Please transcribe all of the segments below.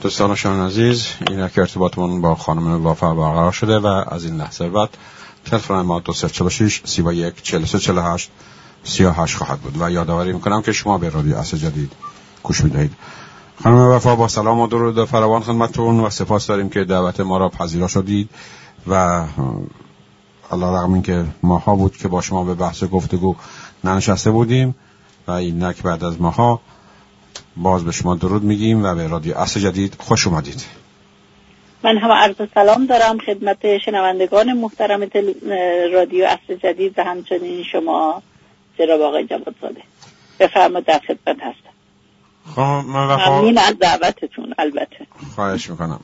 دوستان شان عزیز این که ارتباطمون با خانم وافا برقرار شده و از این لحظه بعد تلفن ما دو سه چلو شیش سی با یک چل سه چل هشت سی هشت خواهد بود و یادآوری می‌کنم که شما به رادیو اصل جدید گوش می‌دهید. خانم وفا با سلام و درود فراوان خدمتتون و سپاس داریم که دعوت ما را پذیرا شدید و الله رقم این که ماها بود که با شما به بحث گفتگو ننشسته بودیم و اینک بعد از ماها باز به شما درود میگیم و به رادیو اصل جدید خوش اومدید. من هم عرض سلام دارم خدمت شنوندگان محترم رادیو اصل جدید و همچنین شما جناب آقای جواد زاده بفرمایید در خدمت هستم. خب ممنون از دعوتتون البته. خواهش می‌کنم.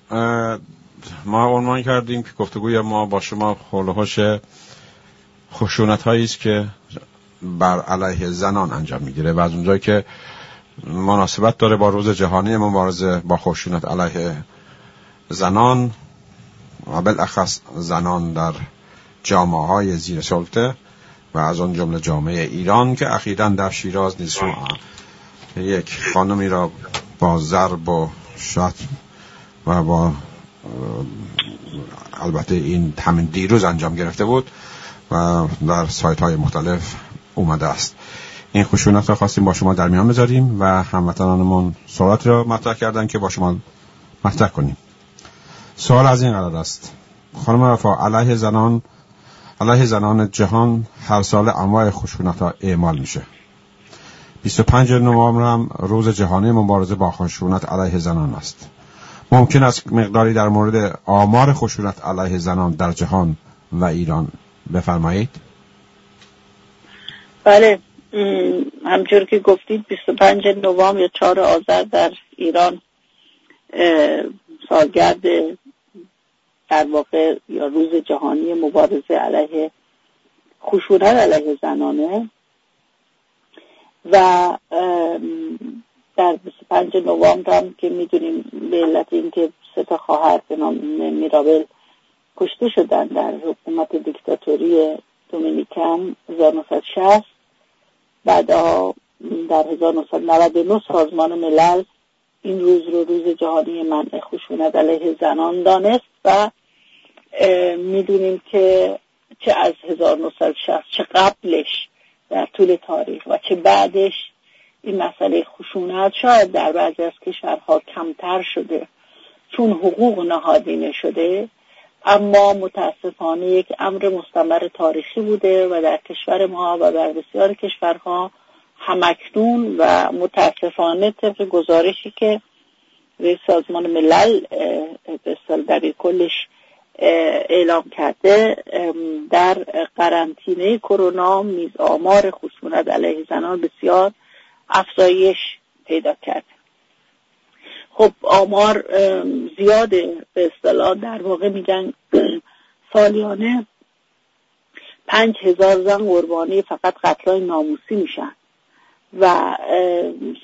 ما عنوان کردیم که گفتگوی ما با شما خلوهاش خشونت هایی است که بر علیه زنان انجام می‌گیره و از اونجایی که مناسبت داره با روز جهانی مبارزه با خشونت علیه زنان و بالاخص زنان در جامعه های زیر سلطه و از آن جمله جامعه ایران که اخیرا در شیراز نیز یک خانمی را با ضرب و شتم و با البته این همین دیروز انجام گرفته بود و در سایت های مختلف اومده است. این خشونت را خواستیم با شما در میان بذاریم و هموطنانمون سوالاتی را مطرح کردن که با شما مطرح کنیم. سوال از این قرار است. خانم وفا علیه زنان علیه زنان جهان هر سال انواع خشونت ها اعمال میشه. 25 نوامبر هم روز جهانی مبارزه با خشونت علیه زنان است. ممکن است مقداری در مورد آمار خشونت علیه زنان در جهان و ایران بفرمایید. بله. همجور که گفتید 25 نوامبر یا 4 آذر در ایران سالگرد در واقع یا روز جهانی مبارزه علیه خشونت علیه زنانه و در 25 نوامبر هم که می‌دونیم به علت اینکه سه تا خواهر به نام میرابل کشته شدن در حکومت دیکتاتوری دومینیکن 1960 بعدا در 1999 سازمان ملل این روز رو روز جهانی منع خشونت علیه زنان دانست و می‌دونیم که چه از 1960 چه قبلش در طول تاریخ و چه بعدش این مسئله خشونت شاید در بعضی از کشورها کمتر شده چون حقوق نهادینه شده. اما متاسفانه یک امر مستمر تاریخی بوده و در کشور ما و در بسیار کشورها همکنون و متاسفانه طبق گزارشی که سازمان ملل در کلش اعلام کرده در قرنطینه کرونا میز آمار خشونت علیه زنان بسیار افزایش پیدا کرده خب آمار زیاده به اصطلاح. در واقع میگن سالیانه پنج هزار زن قربانی فقط قتلای ناموسی میشن. و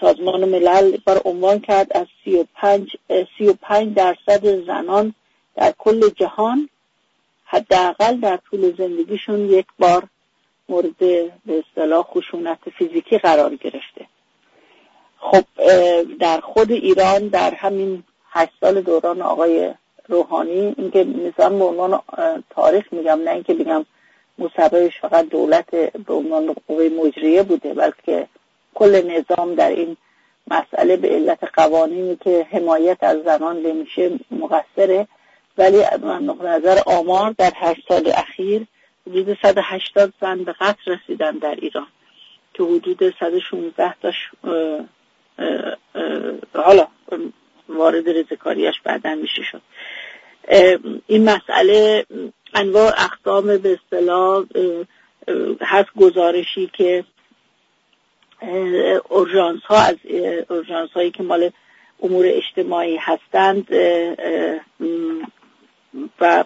سازمان ملل بار عنوان کرد از سی و پنج, سی و پنج درصد زنان در کل جهان حداقل در طول زندگیشون یک بار مورد به اصطلاح خشونت فیزیکی قرار گرفته. خب در خود ایران در همین هشت سال دوران آقای روحانی اینکه نظام به عنوان تاریخ میگم نه اینکه بگم مصببش فقط دولت به عنوان قوه مجریه بوده بلکه کل نظام در این مسئله به علت قوانینی که حمایت از زنان نمیشه مقصره. ولی از نظر آمار در هشت سال اخیر حدود 180 زن به قتل رسیدن در ایران. که حدود 116 تاش حالا وارد رزکاریش بعدا میشه شد. این مسئله انواع اقسام به اصطلاح هست گزارشی که اورژانس ها از اورژانس هایی که مال امور اجتماعی هستند و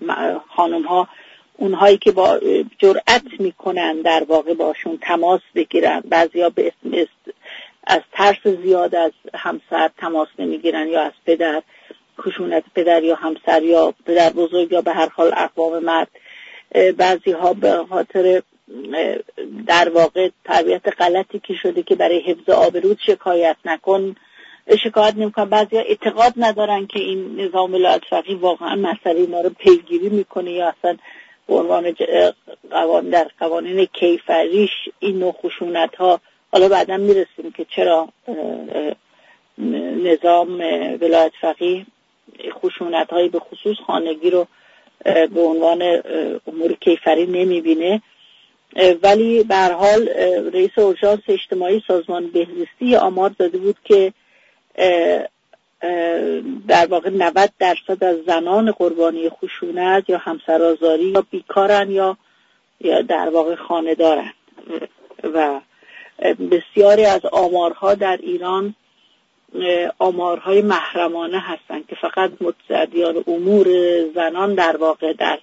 خانم ها اونهایی که با جرأت می‌کنن در واقع باشون تماس بگیرن بعضیا به اسم از ترس زیاد از همسر تماس نمی‌گیرن یا از پدر خشونت پدر یا همسر یا پدر بزرگ یا به هر حال اقوام مرد. بعضی ها به خاطر در واقع تربیت غلطی که شده که برای حفظ آبرود شکایت نکن شکایت نمی‌کنن. بعضی اعتقاد ندارن که این نظام ولایت واقعا مسئله ما رو پیگیری می‌کنه یا اصلا به عنوان قوان در قوانین کیفریش این نوع خشونت ها حالا بعدا می‌رسیم که چرا نظام ولایت فقیه خشونت هایی به خصوص خانگی رو به عنوان امور کیفری نمی‌بینه. ولی به حال رئیس اورژانس اجتماعی سازمان بهزیستی آمار داده بود که در واقع 90 درصد از زنان قربانی خشونت یا همسرازاری یا بیکارن یا یا در واقع خانه دارن و بسیاری از آمارها در ایران آمارهای محرمانه هستند که فقط متصدیان امور زنان در واقع در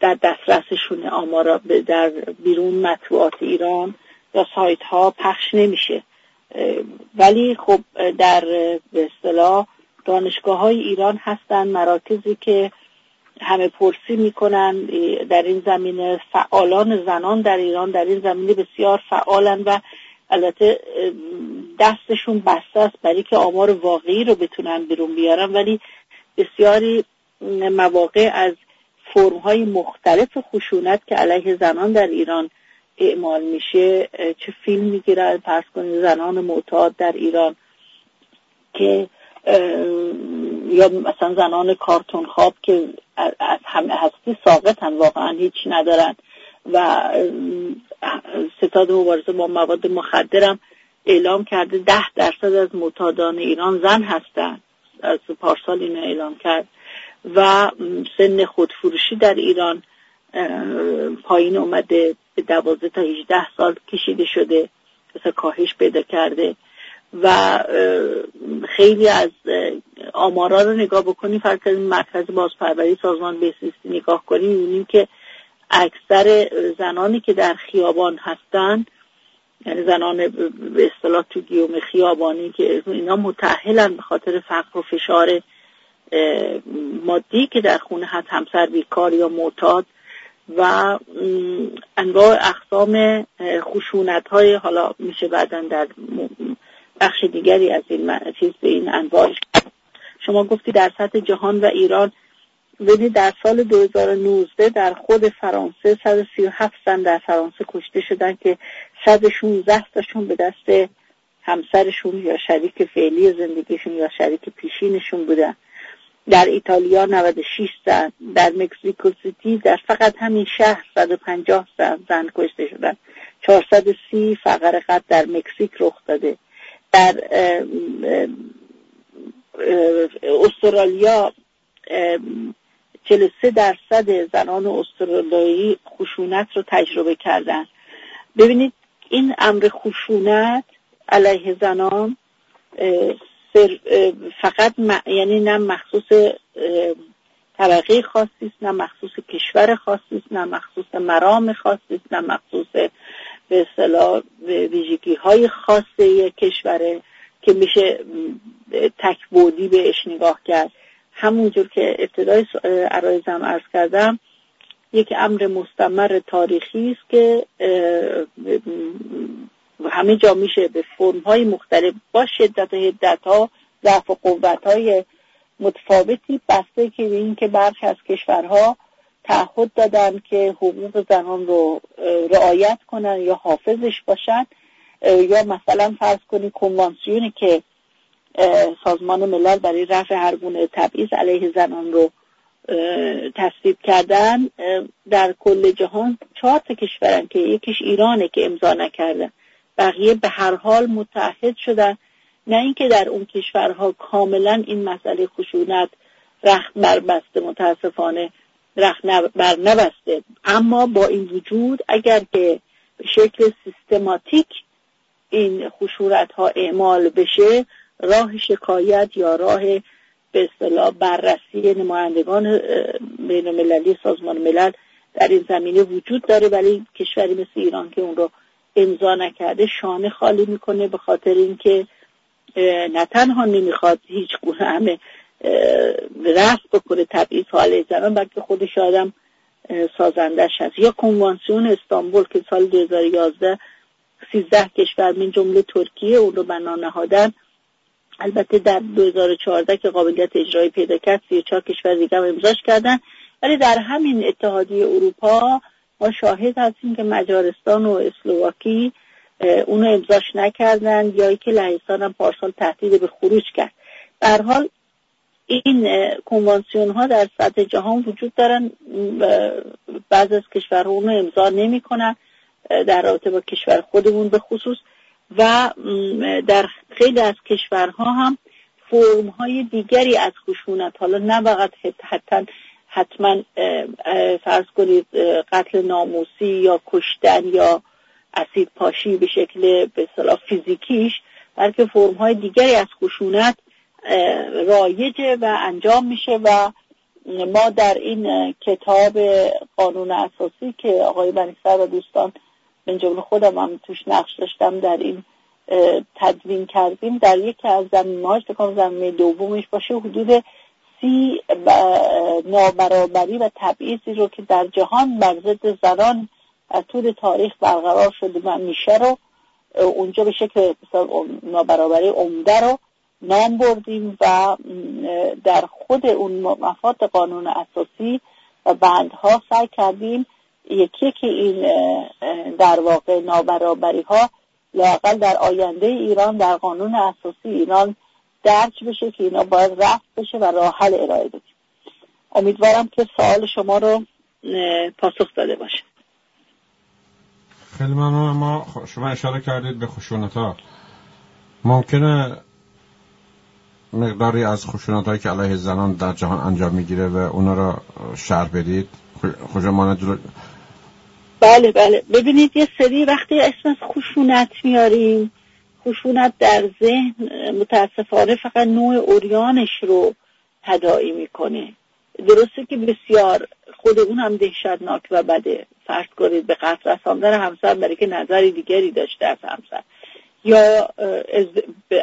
در دسترسشون آمارا در بیرون مطبوعات ایران یا سایت ها پخش نمیشه. ولی خب در به اصطلاح دانشگاه های ایران هستن مراکزی که همه پرسی می‌کنن در این زمینه فعالان زنان در ایران در این زمینه بسیار فعالن و البته دستشون بسته است برای که آمار واقعی رو بتونن بیرون بیارن. ولی بسیاری مواقع از فرم های مختلف خشونت که علیه زنان در ایران اعمال میشه چه فیلم می‌گیرن پرس کنید زنان معتاد در ایران که یا مثلا زنان کارتون خواب که از همه هستی ساقطن واقعا هیچ ندارن و ستاد مبارزه با مواد مخدرم اعلام کرده ده درصد از معتادان ایران زن هستند از پارسال اینو اعلام کرد. و سن خودفروشی در ایران پایین اومده به دوازده تا 18 سال کشیده شده. مثلا کاهش پیدا کرده. و خیلی از آمارا رو نگاه بکنیم فرق از مرکز بازپروری سازمان بهزیستی نگاه کنیم می‌بینیم که اکثر زنانی که در خیابان هستند یعنی زنان به اصطلاح تو گیوم خیابانی که اینا متحلن به خاطر فقر و فشار مادی که در خونه هست همسر بیکار یا معتاد و انواع اقسام خشونت های حالا میشه بعدا در بخش دیگری از این چیز به این انواع. شما گفتی در سطح جهان و ایران ببینید در سال 2019 در خود فرانسه 137 زن در فرانسه کشته شدن که 116 تاشون به دست همسرشون یا شریک فعلی زندگیشون یا شریک پیشینشون بودن. در ایتالیا 96 زن در مکزیکو سیتی در فقط همین شهر 150 زن, زن کشته شدن. 430 فقر قد در مکزیک رخ داده. در استرالیا 43 درصد زنان استرالیایی خشونت رو تجربه کردن. ببینید این امر خشونت علیه زنان فقط یعنی نه مخصوص طبقه خاصی است نه مخصوص کشور خاصی است نه مخصوص مرام خاصی است نه مخصوص به اصطلاح ویژگی های خاص یک کشوره که میشه تکبودی بهش نگاه کرد. همونجور که ابتدای عرایزم ارز کردم یک امر مستمر تاریخی است که همه جا میشه به فرم های مختلف با شدت و هدت ها ضعف و قوت های متفاوتی بسته که به این که برخی از کشورها تعهد دادن که حقوق زنان رو رعایت کنن یا حافظش باشن. یا مثلا فرض کنی کنوانسیونی که سازمان ملل برای رفع هر گونه تبعیض علیه زنان رو تصویب کردن در کل جهان چهار تا کشورن که یکیش ایرانه که امضا نکردن بقیه به هر حال متحد شدن. نه اینکه در اون کشورها کاملا این مسئله خشونت رخت بربسته متاسفانه. رخت بر نبسته. اما با این وجود اگر که به شکل سیستماتیک این خشونت ها اعمال بشه راه شکایت یا راه به اصطلاح بررسی نمایندگان بین المللی سازمان ملل در این زمینه وجود داره ولی کشوری مثل ایران که اون رو امضا نکرده شانه خالی می‌کنه به خاطر اینکه نه تنها نمی‌خواد هیچ گونه همه رفت بکنه تبعیض حال زنان بلکه خودش آدم سازندش هست. یا کنوانسیون استانبول که سال 2011 سیزده کشور من جمله ترکیه اون رو بنا نهادن. البته در 2014 که قابلیت اجرایی پیدا کرد 34 کشور دیگه هم امضاش کردن. ولی در همین اتحادیه اروپا ما شاهد هستیم که مجارستان و اسلواکی اونو امضاش نکردن یا که لهستان هم پارسال تهدید به خروج کرد. در حال این کنوانسیون ها در سطح جهان وجود دارن بعض از کشورها اونو امضا نمی‌کنن در رابطه با کشور خودمون به خصوص. و در خیلی از کشورها هم فرم های دیگری از خشونت حالا نه فقط حتما حتما فرض کنید قتل ناموسی یا کشتن یا اسید پاشی به شکل به فیزیکیش بلکه فرم های دیگری از خشونت رایجه و انجام میشه و ما در این کتاب قانون اساسی که آقای بنیسر و دوستان من جمله خودم هم توش نقش داشتم در این تدوین کردیم در یکی از زمین هاش زمین دومش باشه حدود سی نابرابری و تبعیضی رو که در جهان بر ضد زنان از طول تاریخ برقرار شده و میشه رو اونجا به شکل نابرابری عمده رو نام بردیم و در خود اون مفاد قانون اساسی و بندها سعی کردیم یکی که این در واقع نابرابری ها لاقل در آینده ایران در قانون اساسی ایران درج بشه که اینا باید رفت بشه و راه حل ارائه بدیم. امیدوارم که سوال شما رو پاسخ داده باشه. خیلی ممنون ما شما اشاره کردید به خشونت ها ممکنه مقداری از خشونت هایی که علیه زنان در جهان انجام می‌گیره و اونا را شرح بدید. کجا مانند بله بله. ببینید یه سری وقتی اسم از خشونت میاریم خشونت در ذهن متاسفانه فقط نوع اوریانش رو تداعی می‌کنه. درسته که بسیار خود اون هم دهشتناک و بده. فرض کنید به قتل رساندن همسر برای که نظری دیگری داشته از همسر. یا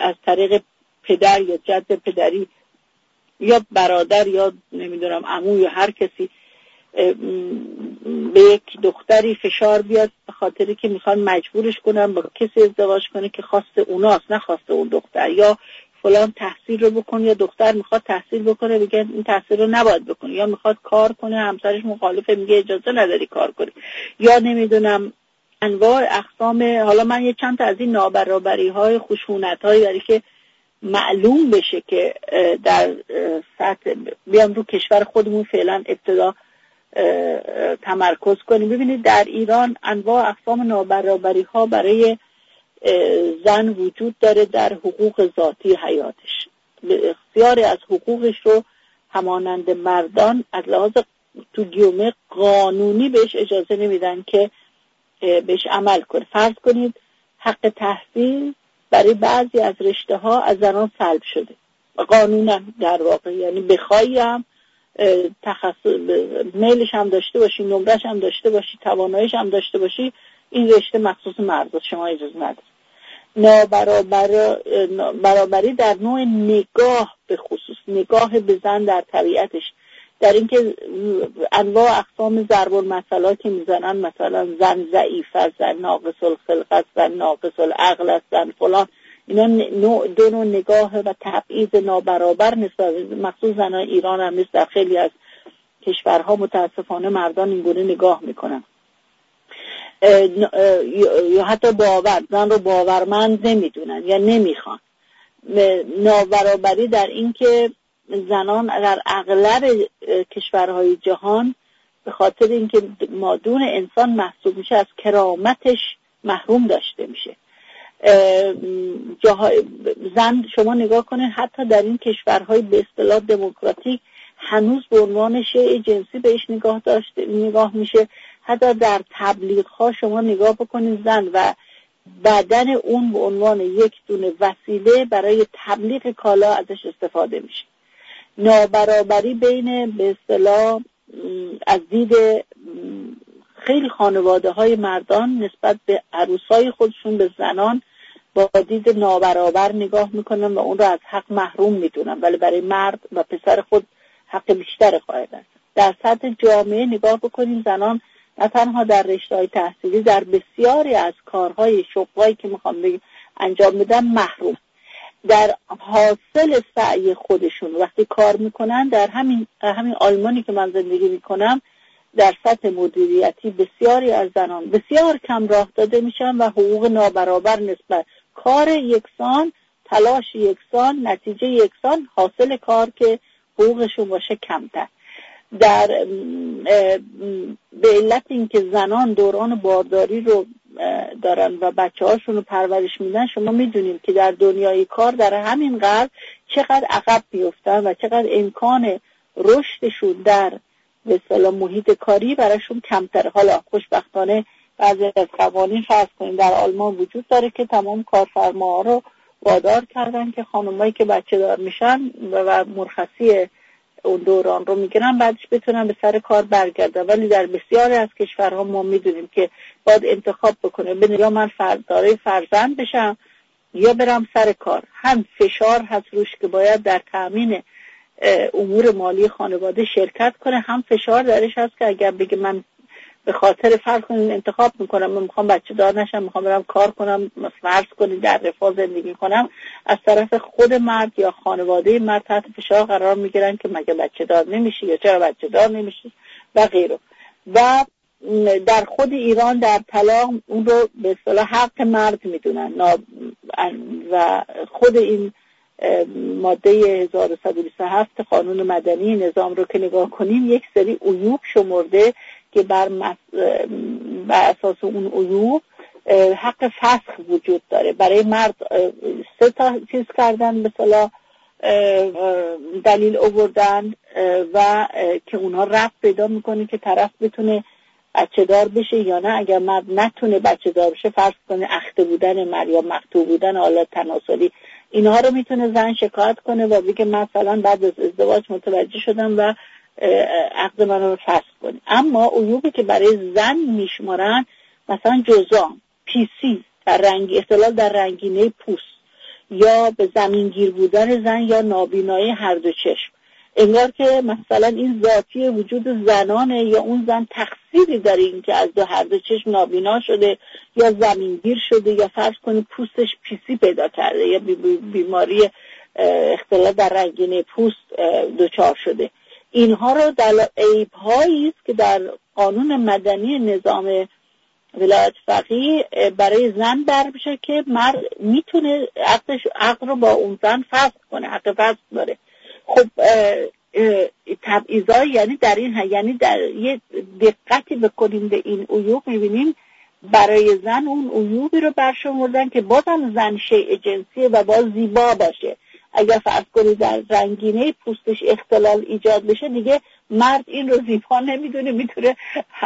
از طریق پدر یا جد پدری یا برادر یا نمی‌دونم عمو یا هر کسی به یک دختری فشار بیاد به خاطری که می‌خوان مجبورش کنن با کسی ازدواج کنه که خواست اوناست نه خواست اون دختر. یا فلان تحصیل رو بکنه یا دختر می‌خواد تحصیل بکنه بگن این تحصیل رو نباید بکنه یا می‌خواد کار کنه همسرش مخالفه میگه اجازه نداری کار کنی. یا نمی‌دونم انواع اقسام حالا من یه چند تا از این نابرابری های خشونت هایی که معلوم بشه که در سطح بیام رو کشور خودمون فعلا ابتدا تمرکز کنیم. ببینید در ایران انواع اقسام نابرابری ها برای زن وجود داره در حقوق ذاتی حیاتش. اختیار از حقوقش رو همانند مردان از لحاظ تو گیومه قانونی بهش اجازه نمیدن که بهش عمل کنه. فرض کنید حق تحصیل برای بعضی از رشته ها از زنان سلب شده. قانونا در واقع یعنی بخوایی هم تخصص میلش هم داشته باشی نمرش هم داشته باشی تواناییش هم داشته باشی این رشته مخصوص مرد شما اجازه نداری نابرابری در نوع نگاه به خصوص نگاه به زن در طبیعتش. در اینکه انواع اقسام ضرب المثلا که می‌زنن مثلا زن ضعیف است زن ناقص الخلقت زن ناقص العقل است زن فلان. اینا نوع دو نوع نگاه و تبعیض نابرابر نسبت مخصوص زنان ایران هم در خیلی از کشورها متاسفانه مردان اینگونه نگاه می‌کنن. یا حتی باور زن رو باورمند نمی‌دونن یا نمی‌خوان. نابرابری در اینکه زنان در اغلب کشورهای جهان به خاطر اینکه مادون انسان محسوب میشه از کرامتش محروم داشته میشه. زن شما نگاه کنید حتی در این کشورهای به اصطلاح دموکراتیک هنوز به عنوان شیء جنسی بهش نگاه داشته نگاه میشه. حتی در تبلیغ ها شما نگاه بکنید زن و بدن اون به عنوان یک دونه وسیله برای تبلیغ کالا ازش استفاده میشه. نابرابری بین به اصطلاح از دید خیلی خانواده های مردان نسبت به عروسای خودشون به زنان با دید نابرابر نگاه می‌کنن و اون رو از حق محروم می‌دونن. ولی برای مرد و پسر خود حق بیشتر خواهد است. در سطح جامعه نگاه بکنیم زنان نه تنها در رشته های تحصیلی در بسیاری از کارهای شغلهایی که می‌خوام بگیم انجام بدن محروم. در حاصل سعی خودشون. وقتی کار می‌کنن در همین همین آلمانی که من زندگی می‌کنم در سطح مدیریتی بسیاری از زنان بسیار کم راه داده میشن و حقوق نابرابر نسبت کار یکسان تلاش یکسان نتیجه یکسان حاصل کار که حقوقشون باشه کمتر. در به علت اینکه زنان دوران بارداری رو دارن و بچه هاشون رو پرورش میدن شما می‌دونید که در دنیای کار در همین قرار چقدر عقب میفتن و چقدر امکان رشدشون در به محیط کاری براشون کمتره. حالا خوشبختانه بعضی از قوانین فرض کنیم در آلمان وجود داره که تمام کارفرماها رو وادار کردن که خانمایی که بچه دار میشن و مرخصی اون دوران رو می‌گیرن بعدش بتونن به سر کار برگردن؟ ولی در بسیاری از کشورها ما می‌دونیم که باید انتخاب بکنه بین یا من داره فرزند بشم یا برم سر کار. هم فشار هست روش که باید در تأمین امور مالی خانواده شرکت کنه هم فشار درش هست که اگر بگه من به خاطر فرض کنید انتخاب می‌کنم من می‌خوام بچه دار نشم می‌خوام برم کار کنم فرض کنید در رفاه زندگی کنم از طرف خود مرد یا خانواده مرد تحت فشار قرار می‌گیرن که مگه بچه دار نمیشه یا چرا بچه دار نمیشه و غیره. و در خود ایران در طلاق اون رو به اصطلاح حق مرد می‌دونن. و خود این ماده 1127 قانون مدنی نظام رو که نگاه کنیم یک سری عیوب شمرده که بر, بر اساس اون عیوب حق فسخ وجود داره. برای مرد سه تا چیز کردن به دلیل اووردن و که اونها رفت پیدا می‌کنه که طرف بتونه بچه دار بشه یا نه. اگر مرد نتونه بچه دار بشه فرض کنه اخته بودن مرد یا مقتول بودن آلات تناسلی اینها رو می‌تونه زن شکایت کنه. و بگه مثلا بعد از ازدواج متوجه شدم و عقد من رو فصل کنه اما عیوبی که برای زن میشمارن مثلا جزام پیسی در رنگی اختلال در رنگینه پوست یا به زمینگیر بودن زن یا نابینایی هر دو چشم. انگار که مثلا این ذاتی وجود زنانه یا اون زن تقصیری داره این که از دو هر دو چشم نابینا شده یا زمینگیر شده یا فرض کنید پوستش پیسی پیدا کرده یا بیماری اختلال در رنگینه پوست دچار شده. اینها رو در عیب است که در قانون مدنی نظام ولایت فقیه برای زن بر بشه که مرد می‌تونه عقل رو با اون زن فصل کنه حق فصل داره. خب تبعیضای یعنی در این یعنی در یه دقتی بکنیم به این عیوب می‌بینیم برای زن اون عیوبی رو برشمردن که بازم زن شیء جنسیه و باز زیبا باشه. اگر فرض کنید در رنگینه پوستش اختلال ایجاد بشه دیگه مرد این رو زیبا نمی‌دونه می‌تونه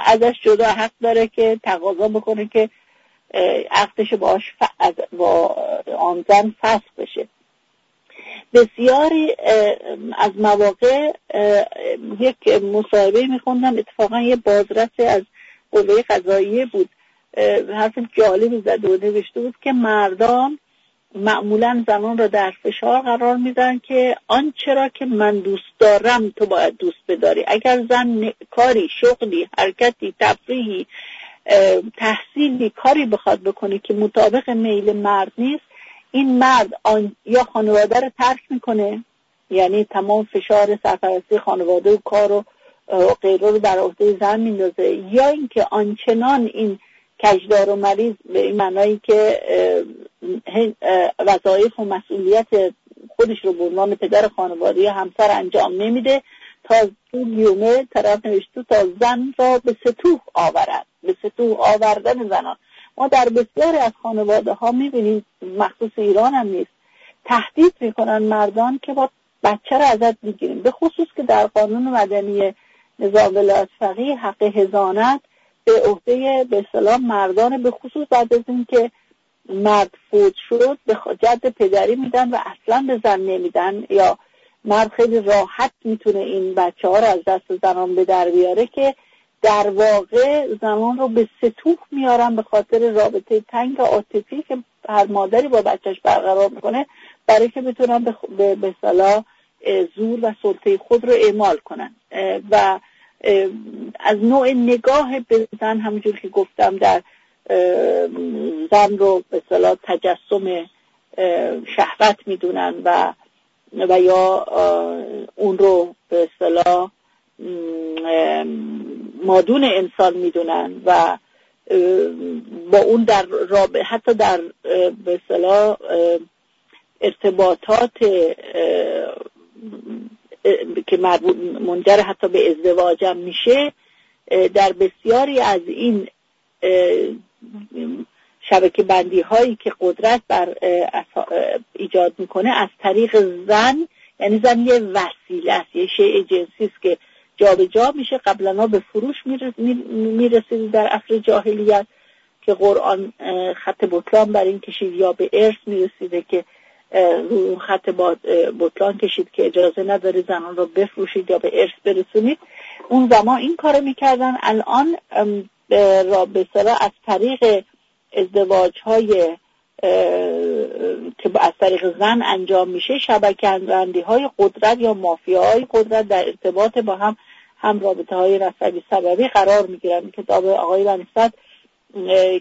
ازش جدا حق داره که تقاضا بکنه که عقدش باش با آن زن فصل بشه. بسیاری از مواقع یک مصاحبه میخوندم اتفاقا یه بازرس از قوه قضاییه بود. حرف جالبی زده و نوشته بود که مردان معمولا زنان را در فشار قرار میدن که آنچه را که من دوست دارم تو باید دوست بداری. اگر زن کاری شغلی حرکتی تفریحی تحصیلی کاری بخواد بکنه که مطابق میل مرد نیست این مرد آن یا خانواده رو ترک می‌کنه یعنی تمام فشار سرپرستی خانواده و کار و غیره رو در عهده زن میندازه یا اینکه آنچنان این کجدار و مریض به این معنایی که وظایف و مسئولیت خودش رو به عنوان پدر خانواده همسر انجام نمیده تا تو گیومه طرف نوشته تا زن را به سطوح آورد. به سطوح آوردن زنان. ما در بسیاری از خانواده ها می‌بینیم مخصوص ایران هم نیست تهدید می‌کنن مردان که با بچه را ازت می‌گیریم. به خصوص که در قانون مدنی نظام ولایت حق هزانت به عهده به سلام مردان به خصوص بعد از اینکه مرد فوت شد به جد پدری میدن و اصلا به زن نمیدن. یا مرد خیلی راحت می‌تونه این بچه ها رو از دست زنان به در بیاره که در واقع زنان رو به ستوخ میارن به خاطر رابطه تنگ عاطفی که هر مادری با بچهش برقرار می‌کنه برای که بتونن به, به صلاح زور و سلطه خود رو اعمال کنن. و از نوع نگاه به زن همونجور که گفتم در زن رو به صلاح تجسم شهوت می‌دونن و و یا اون رو به اصطلاح مادون انسان می‌دونن و با اون در رابطه حتی در به ارتباطات که منجر حتی به ازدواجم میشه در بسیاری از این شبکه بندی هایی که قدرت بر ایجاد می‌کنه از طریق زن یعنی زن یه وسیله است یه شیء جنسی است که جابجا جا میشه قبلا به فروش می‌رسید در عصر جاهلیت که قرآن خط بطلان بر این کشید یا به ارث می‌رسیده که رو خط بطلان کشید که اجازه نداره زنان رو بفروشید یا به ارث برسونید. اون زمان این کار می‌کردن. الان را به از طریق ازدواج های که از طریق زن انجام میشه شبکه های قدرت یا مافیاهای قدرت در ارتباط با هم هم رابطه های نسبی سببی قرار می‌گیرن. کتاب آقای ونیست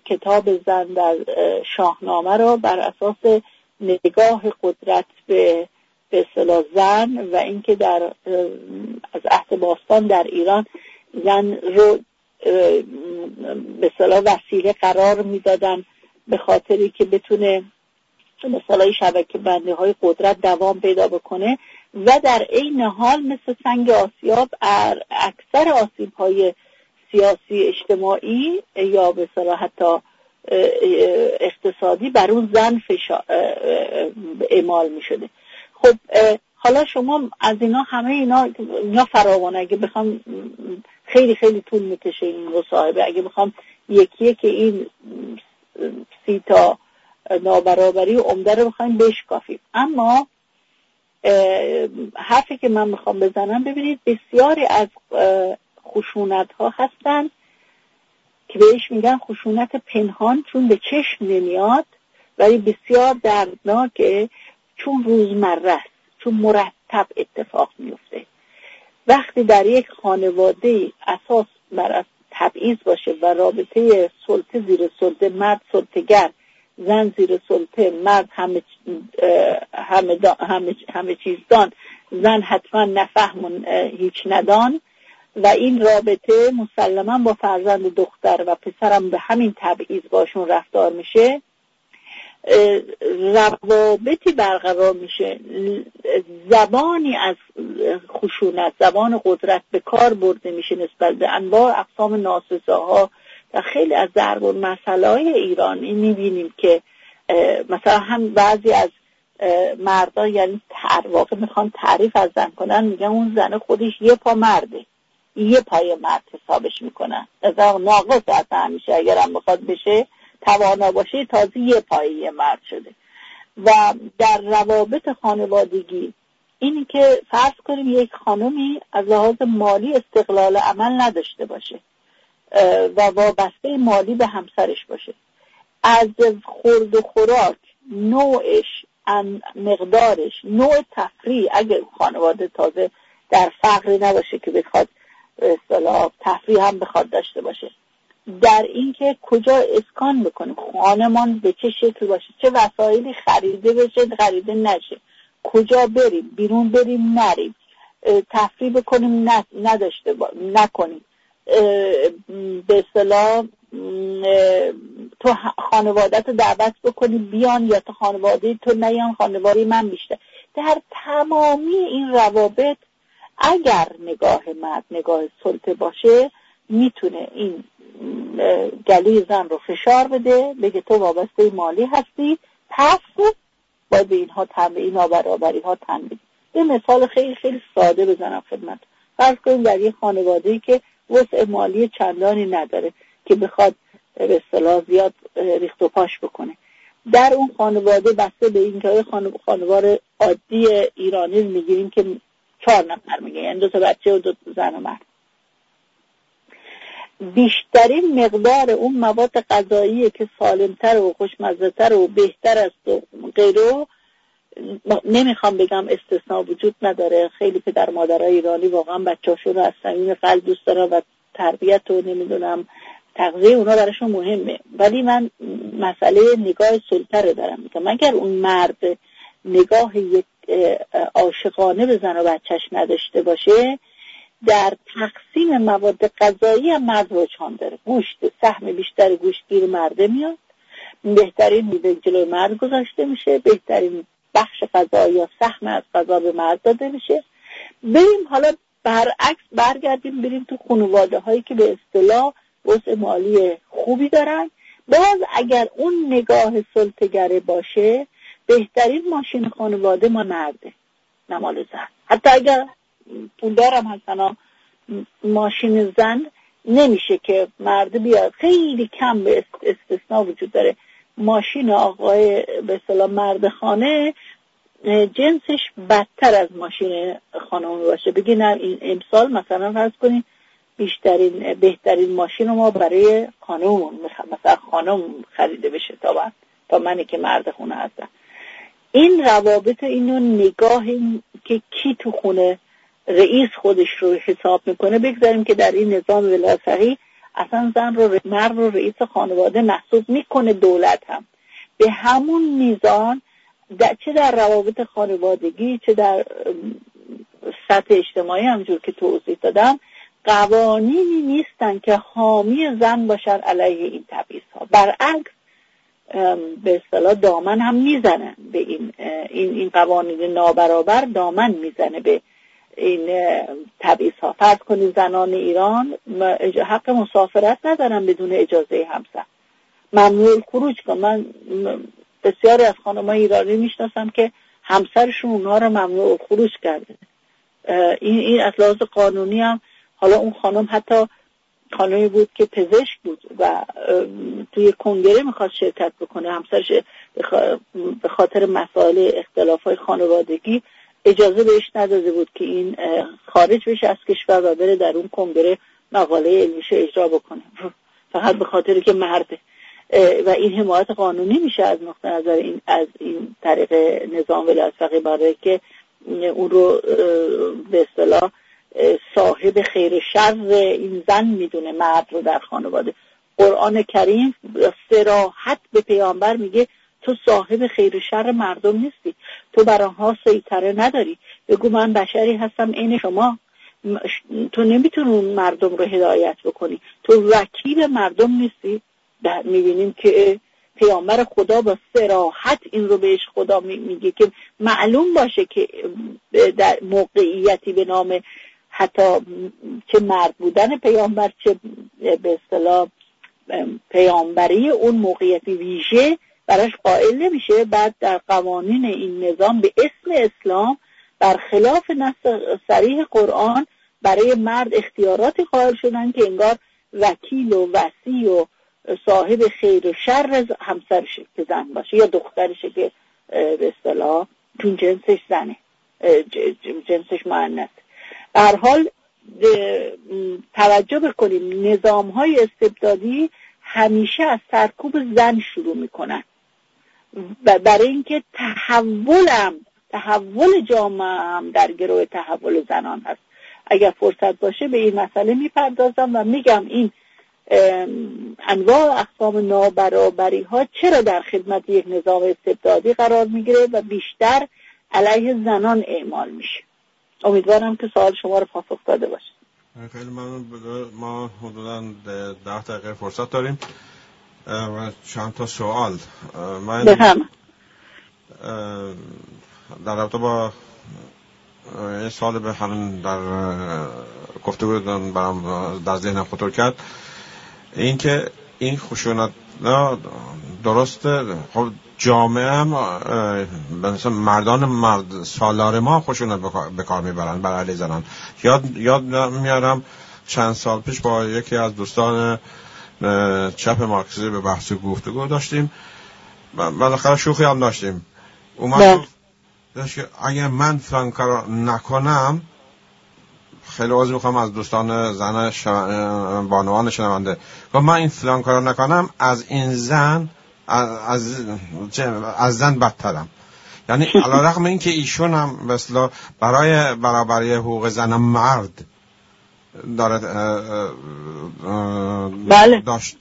کتاب زن در شاهنامه را بر اساس نگاه قدرت به به زن و اینکه در از عهد باستان در ایران زن رو به صلاح وسیله قرار می‌دادن به خاطری که بتونه مثلا شبکه بنده های قدرت دوام پیدا بکنه و در عین حال مثل سنگ آسیاب اکثر آسیب های سیاسی اجتماعی یا به حتی اقتصادی بر اون زن اعمال می شده خب حالا شما از اینا همه اینا اینا فراوانه. اگه بخوام خیلی خیلی طول می‌کشه این مصاحبه. اگه بخوام یکی که این سی تا نابرابری عمده رو بخوایم بشکافیم. اما حرفی که من می‌خوام بزنم ببینید بسیاری از خشونت ها هستن که بهش میگن خشونت پنهان چون به چشم نمیاد ولی بسیار دردناکه چون روزمره است چون مرتب اتفاق میفته. وقتی در یک خانواده اساس بر تبعیض باشه و رابطه سلطه زیر سلطه مرد سلطهگر زن زیر سلطه مرد همه, همه, همه, چیز دان زن حتما نفهم هیچ ندان و این رابطه مسلما با فرزند دختر و پسرم به همین تبعیض باشون رفتار میشه. روابطی برقرار میشه. زبانی از خشونت زبان قدرت به کار برده میشه نسبت به انواع اقسام ناسزاها در خیلی از ضرب مسئله های ایرانی می‌بینیم که مثلا هم بعضی از مردا یعنی تر واقع می‌خوان تعریف از زن کنن میگن اون زن خودش یه پا مرده. یه پای مرد حسابش می‌کنن ناقص از همیشه اگرم بخواد بشه توانا باشه تازه یه پایی مرد شده. و در روابط خانوادگی این که فرض کنیم یک خانمی از لحاظ مالی استقلال عمل نداشته باشه و وابسته مالی به همسرش باشه. از خورد و خوراک نوعش مقدارش نوع تفریح اگر خانواده تازه در فقری نباشه که بخواد اصطلاح تفریح هم بخواد داشته باشه. در اینکه کجا اسکان بکنیم خانمان به چه شکل باشه چه وسایلی خریده بشه خریده نشه کجا بریم بیرون بریم نریم تفریح بکنیم نداشته نکنیم. به اصطلاح تو خانوادت رو دعوت بکنی بیان یا تو خانواده تو نیان خانواده من بیشتر. در تمامی این روابط اگر نگاه مرد نگاه سلطه باشه می‌تونه این گلوی زن رو فشار بده بگه تو وابسته مالی هستی پس باید به اینها تن به این ها تن بدی. یه مثال خیلی خیلی ساده بزنم خدمت. فرض کنیم در یه خانواده که وسع مالی چندانی نداره که بخواد به اصطلاح زیاد ریخت و پاش بکنه. در اون خانواده بسته به اینکه خانوار عادی ایرانی می‌گیریم که چهار نفر میگه یعنی دو تا بچه و دو تا زن و مرد. بیشترین مقدار اون مواد غذایی که سالمتر و خوشمزهتر و بهتر است و غیره نمی‌خوام بگم استثناء وجود نداره. خیلی پدر مادرای ایرانی واقعا بچه‌هاشون رو از صمیم قلب دوست دارن و تربیت و نمی‌دونم. تغذیه اونا براشون مهمه. ولی من مسئله نگاه سلطه رو دارم میگم. اگر اون مرد نگاه یک عاشقانه به زن و بچهش نداشته باشه در تقسیم مواد غذایی هم مرد رجحان داره. گوشت سهم بیشتر گوشتگیر مرده میاد. بهترین میوه جلوی مرد گذاشته میشه. بهترین بخش غذا یا سهم از غذا به مرد داده میشه. بریم حالا برعکس برگردیم بریم تو خانواده هایی که به اصطلاح وضع مالی خوبی دارن. باز اگر اون نگاه سلطگره باشه بهترین ماشین خانواده ما مرده نمال زن. حتی اگر پولدارم هستن ماشین زن نمیشه که مرد بیاد. خیلی کم به استثنا وجود داره. ماشین آقای به صلاح مرد خانه جنسش بدتر از ماشین خانم باشه. بگی این امسال مثلا فرض کنیم بیشترین بهترین ماشین ما برای خانم مثلا خانم خریده بشه تا تا منی که مرد خونه هستم این روابط اینو نگاه که کی تو خونه رئیس خودش رو حساب می‌کنه بگذاریم که در این نظام ولایت اصلا زن رو مرد رو رئیس خانواده محسوب می‌کنه دولت هم. به همون میزان چه در روابط خانوادگی چه در سطح اجتماعی همجور که توضیح دادم قوانینی نیستن که حامی زن باشن علیه این تبعیض ها برعکس به اصطلاح دامن هم می‌زنه. به این این این قوانین نابرابر دامن می‌زنه به این تبعیض ها فرض کنید زنان ایران حق مسافرت ندارن بدون اجازه همسر. ممنوع خروج کن. من بسیاری از خانم ایرانی می‌شناسم که همسرشون اونها رو ممنوع خروج کرده. این این از لحاظ قانونی هم حالا اون خانم حتی خانمی بود که پزشک بود و توی کنگره می‌خواست شرکت بکنه. همسرش به خاطر مسائل اختلاف های خانوادگی اجازه بهش نداده بود که این خارج بشه از کشور و بره در اون کنگره مقاله علمیش اجرا بکنه. فقط به خاطر که مرده. و این حمایت قانونی میشه از نقطه نظر این از این طریق نظام ولایت فقیه برای که اون رو به اصطلاح صاحب خیر شر این زن می‌دونه مرد رو در خانواده. قرآن کریم سراحت به پیامبر میگه تو صاحب خیر شر مردم نیستی. تو بر آنها سیطره نداری. بگو من بشری هستم عین شما. تو نمی‌تونی مردم رو هدایت بکنی. تو وکیل مردم نیستی. می‌بینیم که پیامبر خدا با سراحت این رو بهش خدا میگه که معلوم باشه که در موقعیتی به نام حتی چه مرد بودن پیامبر چه به اصطلاح پیامبری اون موقعیتی ویژه براش قائل نمیشه. بعد در قوانین این نظام به اسم اسلام برخلاف نص سریح قرآن برای مرد اختیاراتی قائل شدن که انگار وکیل و وسی و صاحب خیر و شر همسرش که زن باشه یا دخترشه که به اصطلاح چون جنسش زنه جنسش معنیست. در حال توجه بکنیم نظام های استبدادی همیشه از سرکوب زن شروع می‌کنن. و برای اینکه تحولم تحول جامعه هم در گروه تحول زنان هست. اگر فرصت باشه به این مسئله می‌پردازم و میگم این انواع اقسام نابرابری ها چرا در خدمت یک نظام استبدادی قرار می‌گیره و بیشتر علیه زنان اعمال میشه. امیدوارم که سوال شما رو پاسخ داده باشه. خیلی ممنون. ما حدودا ده دقیقه فرصت داریم. و چند تا سوال. من در رابطه با یه سال به همین در گفته بودن برام در ذهنم خطور کرد. اینکه این خشونت درسته. خب جامعه هم مثلا مردان مرد سالار ما خشونت به کار می‌برن بر علی زنان. یاد یاد میارم چند سال پیش با یکی از دوستان چپ مارکسیزی به بحث گفتگو داشتیم. بالاخره شوخی هم داشتیم. اومد. که اگر من فلان کار نکنم خیلی عوض می‌خوام از دوستان زن شم... بانوان شنونده. من این فلان کار نکنم از این زن از, از زن بدترم. یعنی علا رقم این که ایشون هم مثلا برای برابری حقوق زن مرد دارد بله. داشت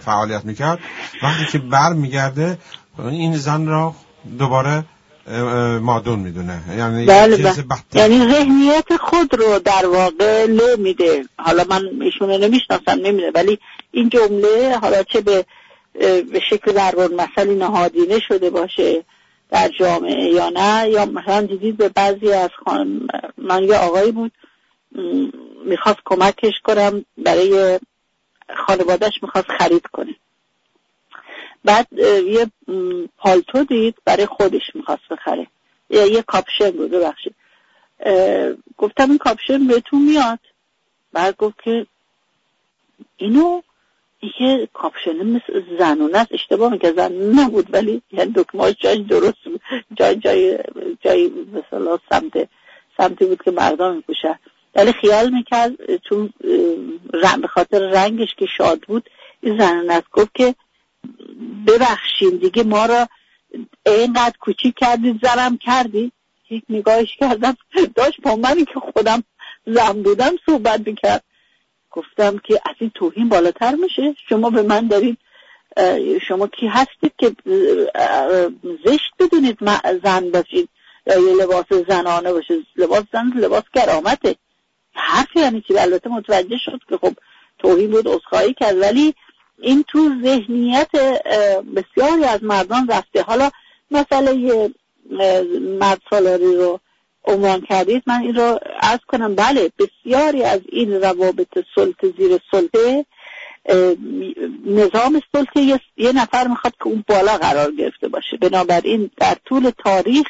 فعالیت می‌کرد. وقتی که بر میگرده این زن را دوباره مادون می‌دونه. یعنی بله بله. یعنی ذهنیت خود رو در واقع له میده. حالا من ایشون رو نمی‌شناسم نمیده ولی این جمله حالا چه به به شکل دربار مثلی نهادینه شده باشه در جامعه یا نه یا مثلا دیدید به بعضی از خانم من یه آقایی بود می‌خواست کمکش کنم برای خانوادهش می‌خواست خرید کنه. بعد یه پالتو دید برای خودش می‌خواست بخره. یه کاپشن بود ببخشید. گفتم این کاپشن بهتون میاد. بعد گفت که اینو یه کاپشن مثل زنونه است اشتباه میگه زن نبود ولی یعنی دکمه جای درست جای جای جای مثلا سمت سمتی بود که مردم میپوشن ولی خیال می‌کرد چون به خاطر رنگش که شاد بود این زنونه است گفت که ببخشیم دیگه ما را اینقدر کوچیک کردید زرم کردی. یک نگاهش کردم. داشت با منی که خودم زن بودم صحبت می‌کرد. گفتم که از این توهین بالاتر میشه؟ شما به من دارید شما کی هستید که زشت بدونید زن باشید؟ یا یه لباس زنانه باشه لباس زن لباس کرامته. حرف یعنی چی؟ البته متوجه شد که خب توهین بود اصخایی کرد. ولی این تو ذهنیت بسیاری از مردان رفته. حالا مسئله مرد رو عنوان کردید من این رو از کنم. بله بسیاری از این روابط سلطه زیر سلطه نظام سلطه یه نفر می‌خواد که اون بالا قرار گرفته باشه. بنابراین در طول تاریخ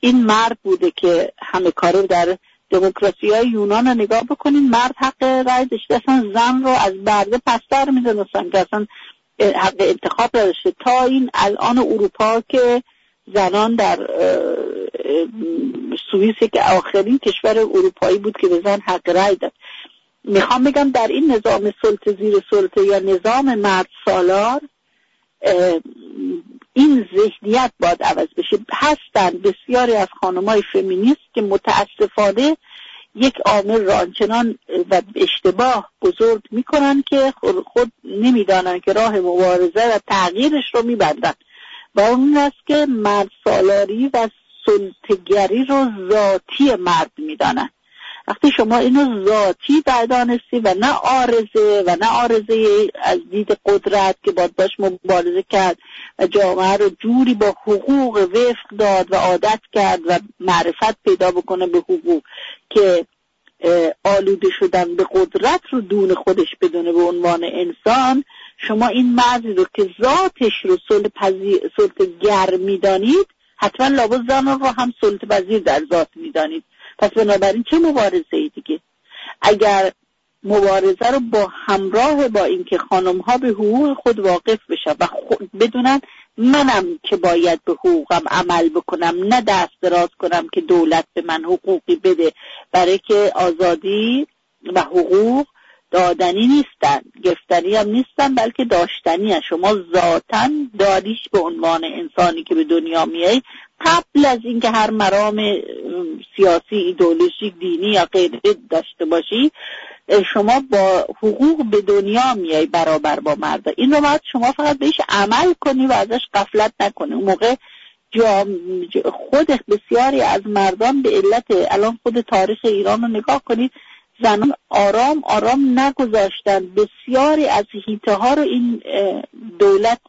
این مرد بوده که همه کاره در دموکراسی های یونان رو نگاه بکنین. مرد حق رای داشته اصلا زن رو از برده پستر می‌دونستن که اصلا حق انتخاب داشته تا این الان اروپا که زنان در سوئیس که آخرین کشور اروپایی بود که به زن حق رای داد. می‌خوام بگم در این نظام سلطه زیر سلطه یا نظام مرد سالار این ذهنیت باید عوض بشه. هستن بسیاری از خانمای فمینیست که متاسفانه یک عامل را آنچنان و اشتباه بزرگ می‌کنن که خود نمی‌دانن که راه مبارزه و تغییرش رو میبندن. و اون است که مرد سالاری و سلطگری رو ذاتی مرد می‌دانن وقتی شما اینو ذاتی بدانستی و نه آرزه و نه آرزه از دید قدرت که باید باش مبارزه کرد و جامعه رو جوری با حقوق وفق داد و عادت کرد و معرفت پیدا بکنه به حقوق که آلوده شدن به قدرت رو دون خودش بدونه به عنوان انسان شما این مرزی رو که ذاتش رو سلطه گر می‌دانید حتما لابد زن رو هم سلطه پذیر در ذات می‌دانید. پس بنابراین چه مبارزه ای دیگه؟ اگر مبارزه رو با همراه با اینکه خانم ها به حقوق خود واقف بشن و بدونن منم که باید به حقوقم عمل بکنم نه دست دراز کنم که دولت به من حقوقی بده. برای که آزادی و حقوق دادنی نیستن گفتنی هم نیستن بلکه داشتنی هست. شما ذاتا داریش به عنوان انسانی که به دنیا میایی قبل از اینکه هر مرام سیاسی ایدولوژیک دینی یا غیره داشته باشی شما با حقوق به دنیا میای برابر با مرد این رو باید شما فقط بهش عمل کنی و ازش قفلت نکنی اون موقع خود بسیاری از مردان به علت الان خود تاریخ ایران رو نگاه کنید زنان آرام آرام نگذاشتن. بسیاری از هیته ها رو این دولت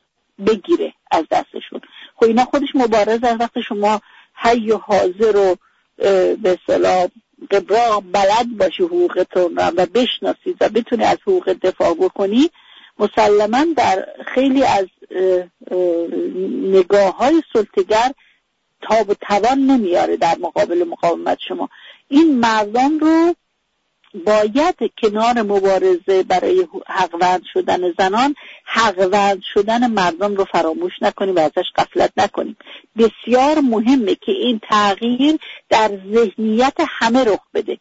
بگیره از دستشون. خب اینا خودش از وقت شما حی و حاضر و به صلاح قبراغ بلد باشی حقوقتون و بشناسید و بتونی از حقوق دفاع بکنی مسلما در خیلی از نگاه های سلطگر تاب و توان نمیاره در مقابل مقاومت شما. این مردم رو باید کنار مبارزه برای حقوند شدن زنان حقوند شدن مردم رو فراموش نکنیم و ازش قفلت نکنیم. بسیار مهمه که این تغییر در ذهنیت همه رخ بده.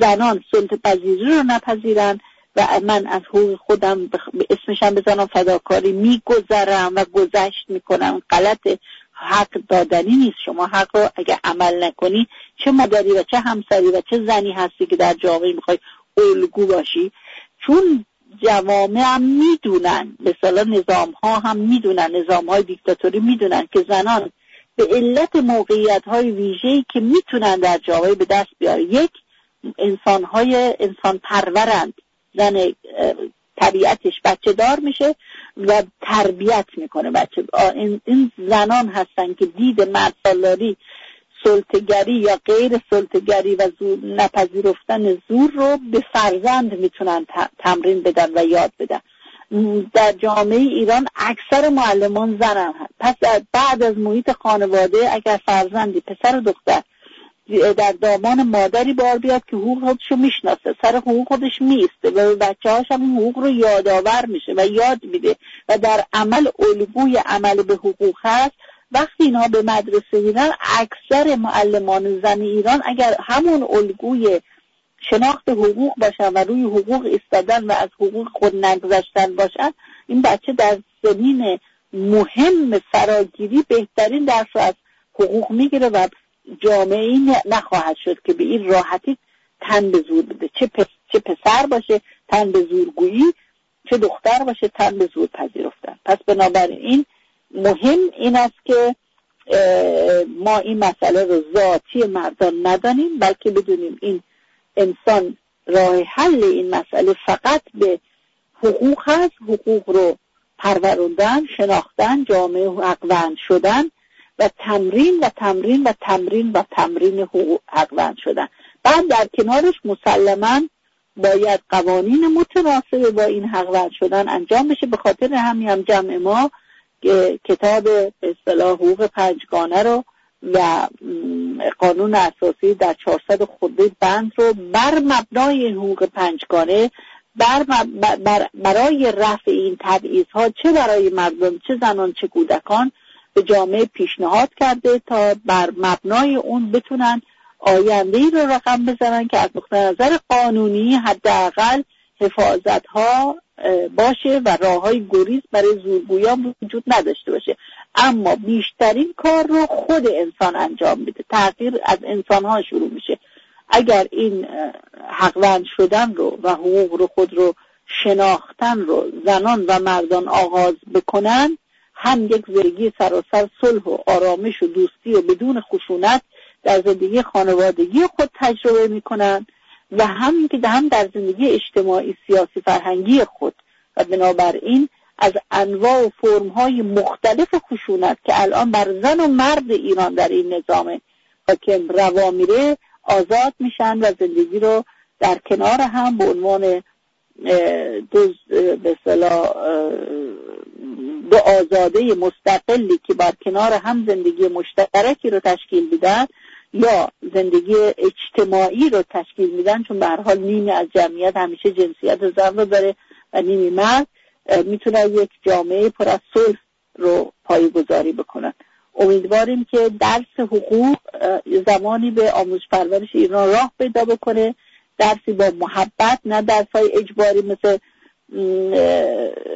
زنان سلط پذیری رو نپذیرن و من از حقوق خودم اسمشم بزنم فداکاری میگذرم و گذشت می‌کنم. غلط حق دادنی نیست. شما حق رو اگه عمل نکنی چه مادری و چه همسری و چه زنی هستی که در جامعه می‌خوای الگو باشی؟ چون جوامع هم می‌دونن مثلا نظام ها هم می‌دونن نظام های دیکتاتوری می‌دونن که زنان به علت موقعیت های ویژه‌ای که می‌تونن در جامعه به دست بیارن. یک انسان های انسان پرورند زن طبیعتش بچه دار میشه. و تربیت می‌کنه بچه. این زنان هستن که دید مرد سالاری سلطگری یا غیر سلطگری و زور نپذیرفتن زور رو به فرزند می‌تونن تمرین بدن و یاد بدن. در جامعه ایران اکثر معلمان زنن هست پس بعد از محیط خانواده اگر فرزندی پسر و دختر در دامان مادری بار بیاد که حقوق خودش رو می‌شناسه. سر حقوق خودش میسته و بچه هاش هم حقوق رو یادآور میشه و یاد میده و در عمل الگوی عمل به حقوق هست. وقتی اینها به مدرسه میرن اکثر معلمان زن ایران اگر همون الگوی شناخت حقوق باشن و روی حقوق ایستادن و از حقوق خود نگذشتن باشن این بچه در زمین مهم فراگیری بهترین درس از حقوق می‌گیره و جامعه نخواهد شد که به این راحتی تن به زور بده. چه, چه پسر باشه تن به زورگویی چه دختر باشه تن به زور پذیرفتن. پس بنابراین مهم این است که ما این مسئله رو ذاتی مردان ندانیم بلکه بدونیم این انسان راه حل این مسئله فقط به حقوق هست حقوق رو پروروندن شناختن جامعه حقوند شدن. و تمرین و تمرین و تمرین و تمرین حقوق حقوند شدن. بعد در کنارش مسلما باید قوانین متناسب با این حقوند شدن انجام بشه. به خاطر همین هم جمع ما کتاب اصطلاح حقوق پنجگانه رو و قانون اساسی در 400 خورده بند رو بر مبنای حقوق پنجگانه بر برای رفع این تبعیض ها چه برای مردم چه زنان چه کودکان به جامعه پیشنهاد کرده تا بر مبنای اون بتونن آینده ای رو رقم بزنن که از نقطه نظر قانونی حداقل حفاظت ها باشه و راه های گریز برای زورگویان وجود نداشته باشه. اما بیشترین کار رو خود انسان انجام میده. تغییر از انسان ها شروع میشه. اگر این حقوند شدن رو و حقوق رو خود رو شناختن رو زنان و مردان آغاز بکنن هم یک زندگی سراسر صلح و آرامش و دوستی و بدون خشونت در زندگی خانوادگی خود تجربه می‌کنن و هم که هم در زندگی اجتماعی سیاسی فرهنگی خود و بنابراین از انواع و فرمهای مختلف خشونت که الان بر زن و مرد ایران در این نظام حاکم روا میره آزاد میشن و زندگی رو در کنار هم به عنوان دو به دو آزاده مستقلی که بر کنار هم زندگی مشترکی رو تشکیل میدن یا زندگی اجتماعی رو تشکیل میدن چون به حال نیمی از جمعیت همیشه جنسیت زن رو داره و نیمی مرد می‌تونن یک جامعه پر از صلح رو پایگذاری بکنن امیدواریم که درس حقوق زمانی به آموزش پرورش ایران راه پیدا بکنه. درسی با محبت نه درس های اجباری مثل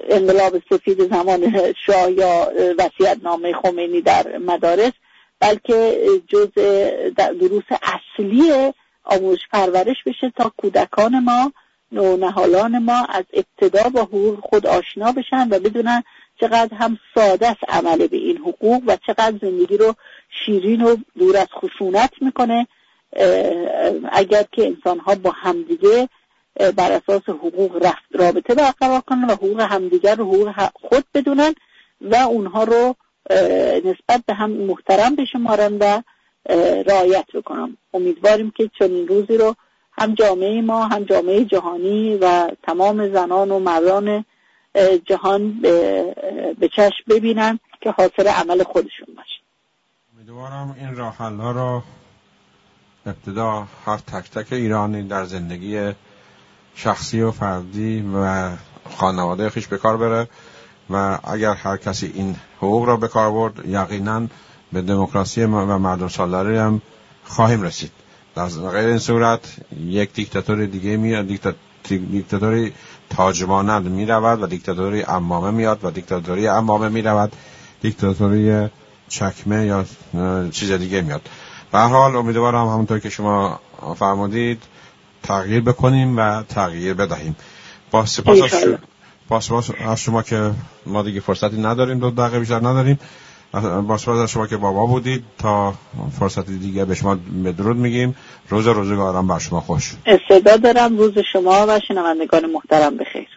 انقلاب سفید زمان شاه یا وسیعت نامه خمینی در مدارس بلکه جز دروس اصلی آموزش پرورش بشه تا کودکان ما نهالان ما از ابتدا با حقوق خود آشنا بشن و بدونن چقدر هم ساده است عمل به این حقوق و چقدر زندگی رو شیرین و دور از خشونت می‌کنه. اگر که انسان ها با همدیگه بر اساس حقوق رفت رابطه برقرار کنن و حقوق همدیگر رو حقوق خود بدونن و اونها رو نسبت به هم محترم بشمارن و رعایت بکنم امیدواریم که چنین روزی رو هم جامعه ما هم جامعه جهانی و تمام زنان و مردان جهان به چشم ببینن که حاصل عمل خودشون باشه. امیدوارم این راه را ابتدا هر تک تک ایرانی در زندگی شخصی و فردی و خانواده خیش به کار بره و اگر هر کسی این حقوق را به کار برد یقینا به دموکراسی و مردم سالاری هم خواهیم رسید. در غیر این صورت یک دیکتاتور دیگه میاد دیکتاتوری تاج مانند می رود و دیکتاتوری امامه میاد و دیکتاتوری امامه می رود. دیکتاتوری چکمه یا چیز دیگه میاد. به حال امیدوارم همونطور که شما فرمودید تغییر بکنیم و تغییر بدهیم. با سپاس با سپاس از شما که ما دیگه فرصتی نداریم دو دقیقه بیشتر نداریم. با سپاس از شما که بابا بودید. تا فرصتی دیگه به شما بدرود میگیم. روز روزگارم بر شما خوش. استعداد دارم روز شما و شنوندگان محترم بخیر.